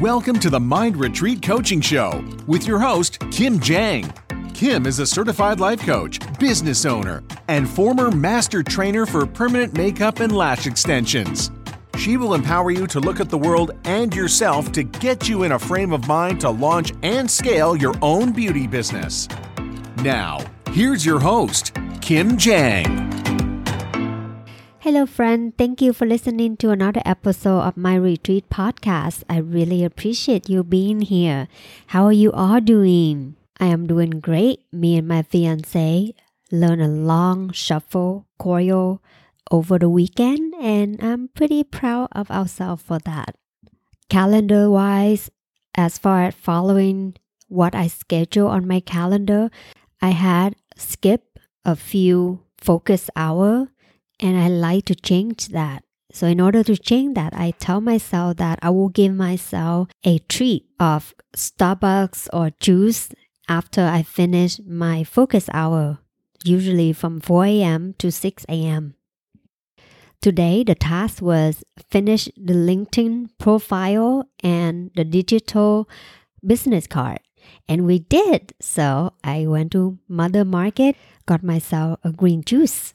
Welcome to the Mind Retreat Coaching Show with your host, Kim Jang. Kim is a certified life coach, business owner, and former master trainer for permanent makeup and lash extensions. She will empower you to look at the world and yourself to get you in a frame of mind to launch and scale your own beauty business. Now, here's your host, Kim Jang. Hello, friend. Thank you for listening to another episode of Mind Retreat podcast. I really appreciate you being here. How are you all doing? I am doing great. Me and my fiance learned a long shuffle choreo over the weekend, and I'm pretty proud of ourselves for that. Calendar wise, as far as following what I schedule on my calendar, I had skipped a few focus hour and I like to change that. So in order to change that, I tell myself that I will give myself a treat of Starbucks or juice after I finish my focus hour, usually from 4 a.m. to 6 a.m. Today, the task was finish the LinkedIn profile and the digital business card. And we did. So I went to Mother Market, got myself a green juice.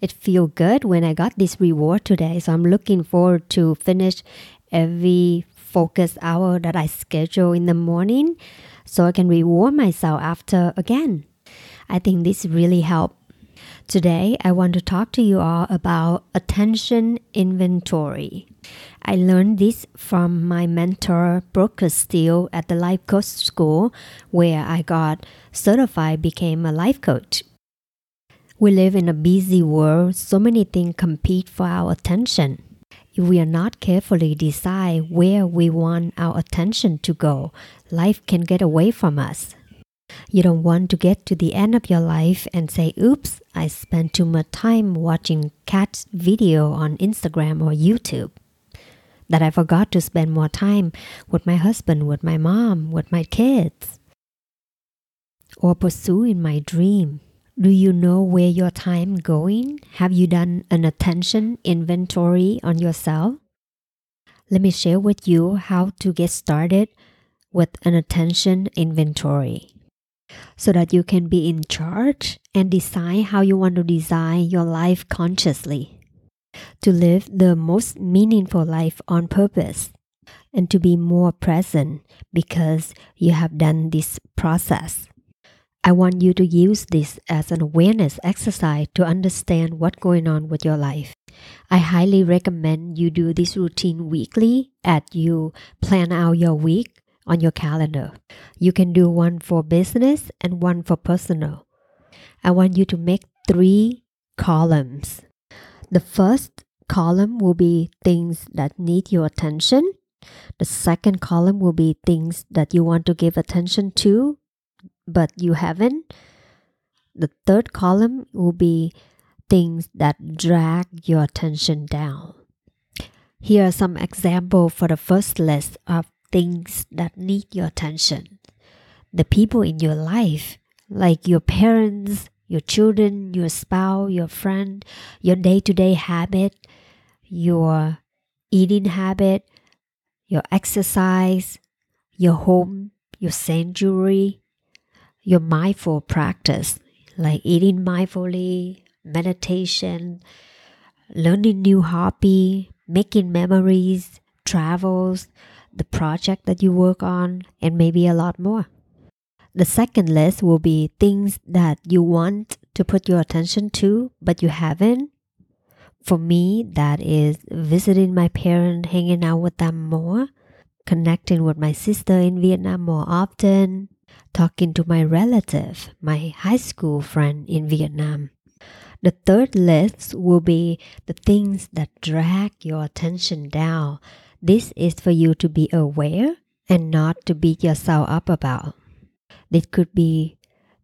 It feel good when I got this reward today. So I'm looking forward to finish every focus hour that I schedule in the morning so I can reward myself after again. I think this really helped. Today, I want to talk to you all about attention inventory. I learned this from my mentor, Brooke Castillo, at the Life Coach School, where I got certified, became a life coach. We live in a busy world, so many things compete for our attention. If we are not carefully decide where we want our attention to go, life can get away from us. You don't want to get to the end of your life and say, oops, I spent too much time watching cat's video on Instagram or YouTube. That I forgot to spend more time with my husband, with my mom, with my kids. Or pursuing my dream. Do you know where your time going? Have you done an attention inventory on yourself? Let me share with you how to get started with an attention inventory so that you can be in charge and decide how you want to design your life consciously to live the most meaningful life on purpose and to be more present because you have done this process. I want you to use this as an awareness exercise to understand what's going on with your life. I highly recommend you do this routine weekly as you plan out your week on your calendar. You can do one for business and one for personal. I want you to make three columns. The first column will be things that need your attention. The second column will be things that you want to give attention to but you haven't. The third column will be things that drag your attention down. Here are some examples for the first list of things that need your attention. The people in your life, like your parents, your children, your spouse, your friend, your day to day habit, your eating habit, your exercise, your home, your sanctuary, your mindful practice, like eating mindfully, meditation, learning new hobby, making memories, travels, the project that you work on, and maybe a lot more. The second list will be things that you want to put your attention to, but you haven't. For me, that is visiting my parents, hanging out with them more, connecting with my sister in Vietnam more often, talking to my relative, my high school friend in Vietnam. The third list will be the things that drag your attention down. This is for you to be aware and not to beat yourself up about. This could be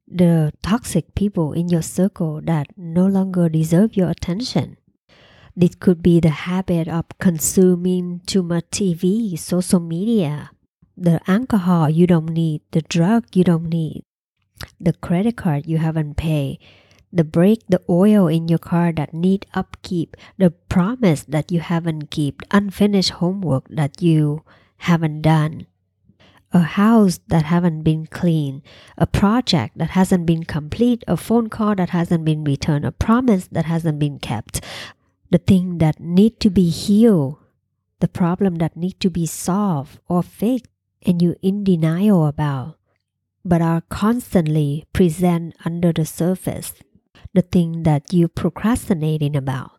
the toxic people in your circle that no longer deserve your attention. This could be the habit of consuming too much TV, social media, the alcohol you don't need, the drug you don't need, the credit card you haven't paid, the brake, the oil in your car that need upkeep, the promise that you haven't kept, unfinished homework that you haven't done, a house that haven't been clean, a project that hasn't been complete, a phone call that hasn't been returned, a promise that hasn't been kept, the thing that need to be healed, the problem that need to be solved or fixed, and you in denial about, but are constantly present under the surface, the thing that you procrastinating about.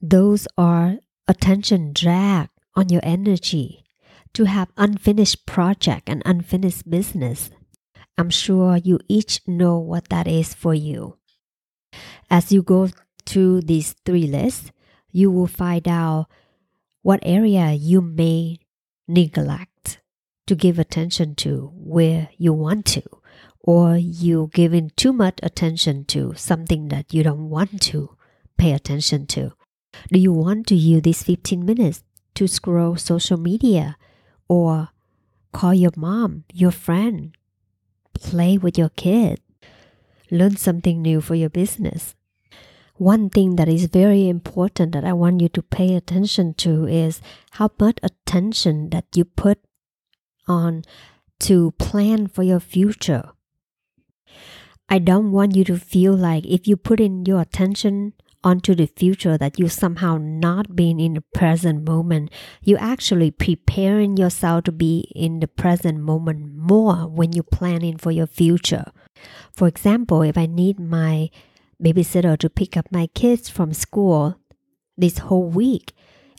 Those are attention drag on your energy to have unfinished project and unfinished business. I'm sure you each know what that is for you. As you go through these three lists, you will find out what area you may neglect to give attention to where you want to, or you giving too much attention to something that you don't want to pay attention to. Do you want to use these 15 minutes to scroll social media or call your mom, your friend, play with your kid, learn something new for your business? One thing that is very important that I want you to pay attention to is how much attention that you put on to plan for your future. I don't want you to feel like if you put in your attention onto the future that you somehow not being in the present moment you actually preparing yourself to be in the present moment more when you're planning for your future for example if i need my babysitter to pick up my kids from school this whole week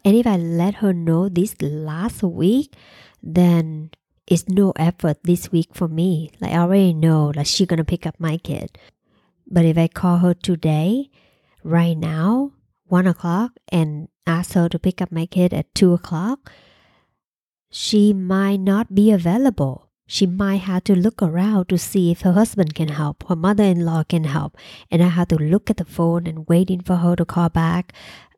and if i let her know this last week then it's no effort this week for me. Like i already know that she's gonna pick up my kid. But if i call her today right now, one o'clock, and ask her to pick up my kid at two o'clock, she might not be available. She might have to look around to see if her husband can help, her mother in law can help, and I have to look at the phone and waiting for her to call back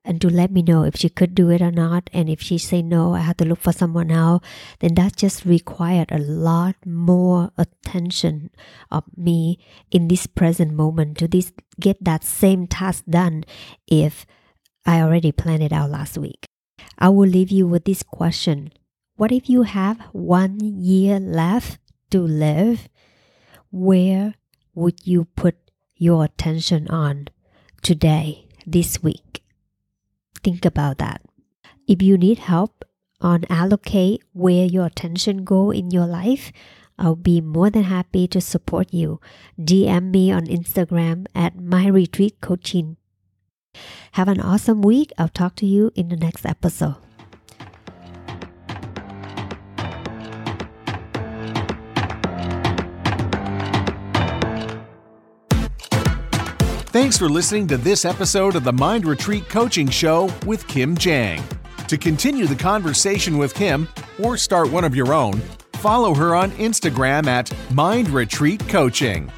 and to let me know if she could do it or not. And if she say no, I have to look for someone else. Then that just required a lot more attention of me in this present moment to this get that same task done if I already planned it out last week. I will leave you with this question. What if you have one year left to live? Where would you put your attention on today, this week? Think about that. If you need help on allocate where your attention go in your life, I'll be more than happy to support you. DM me on Instagram at Mind Retreat. Have an awesome week. I'll talk to you in the next episode. Thanks for listening to this episode of the Mind Retreat Coaching Show with Kim Jang. To continue the conversation with Kim or start one of your own, follow her on Instagram at Mind Retreat Coaching.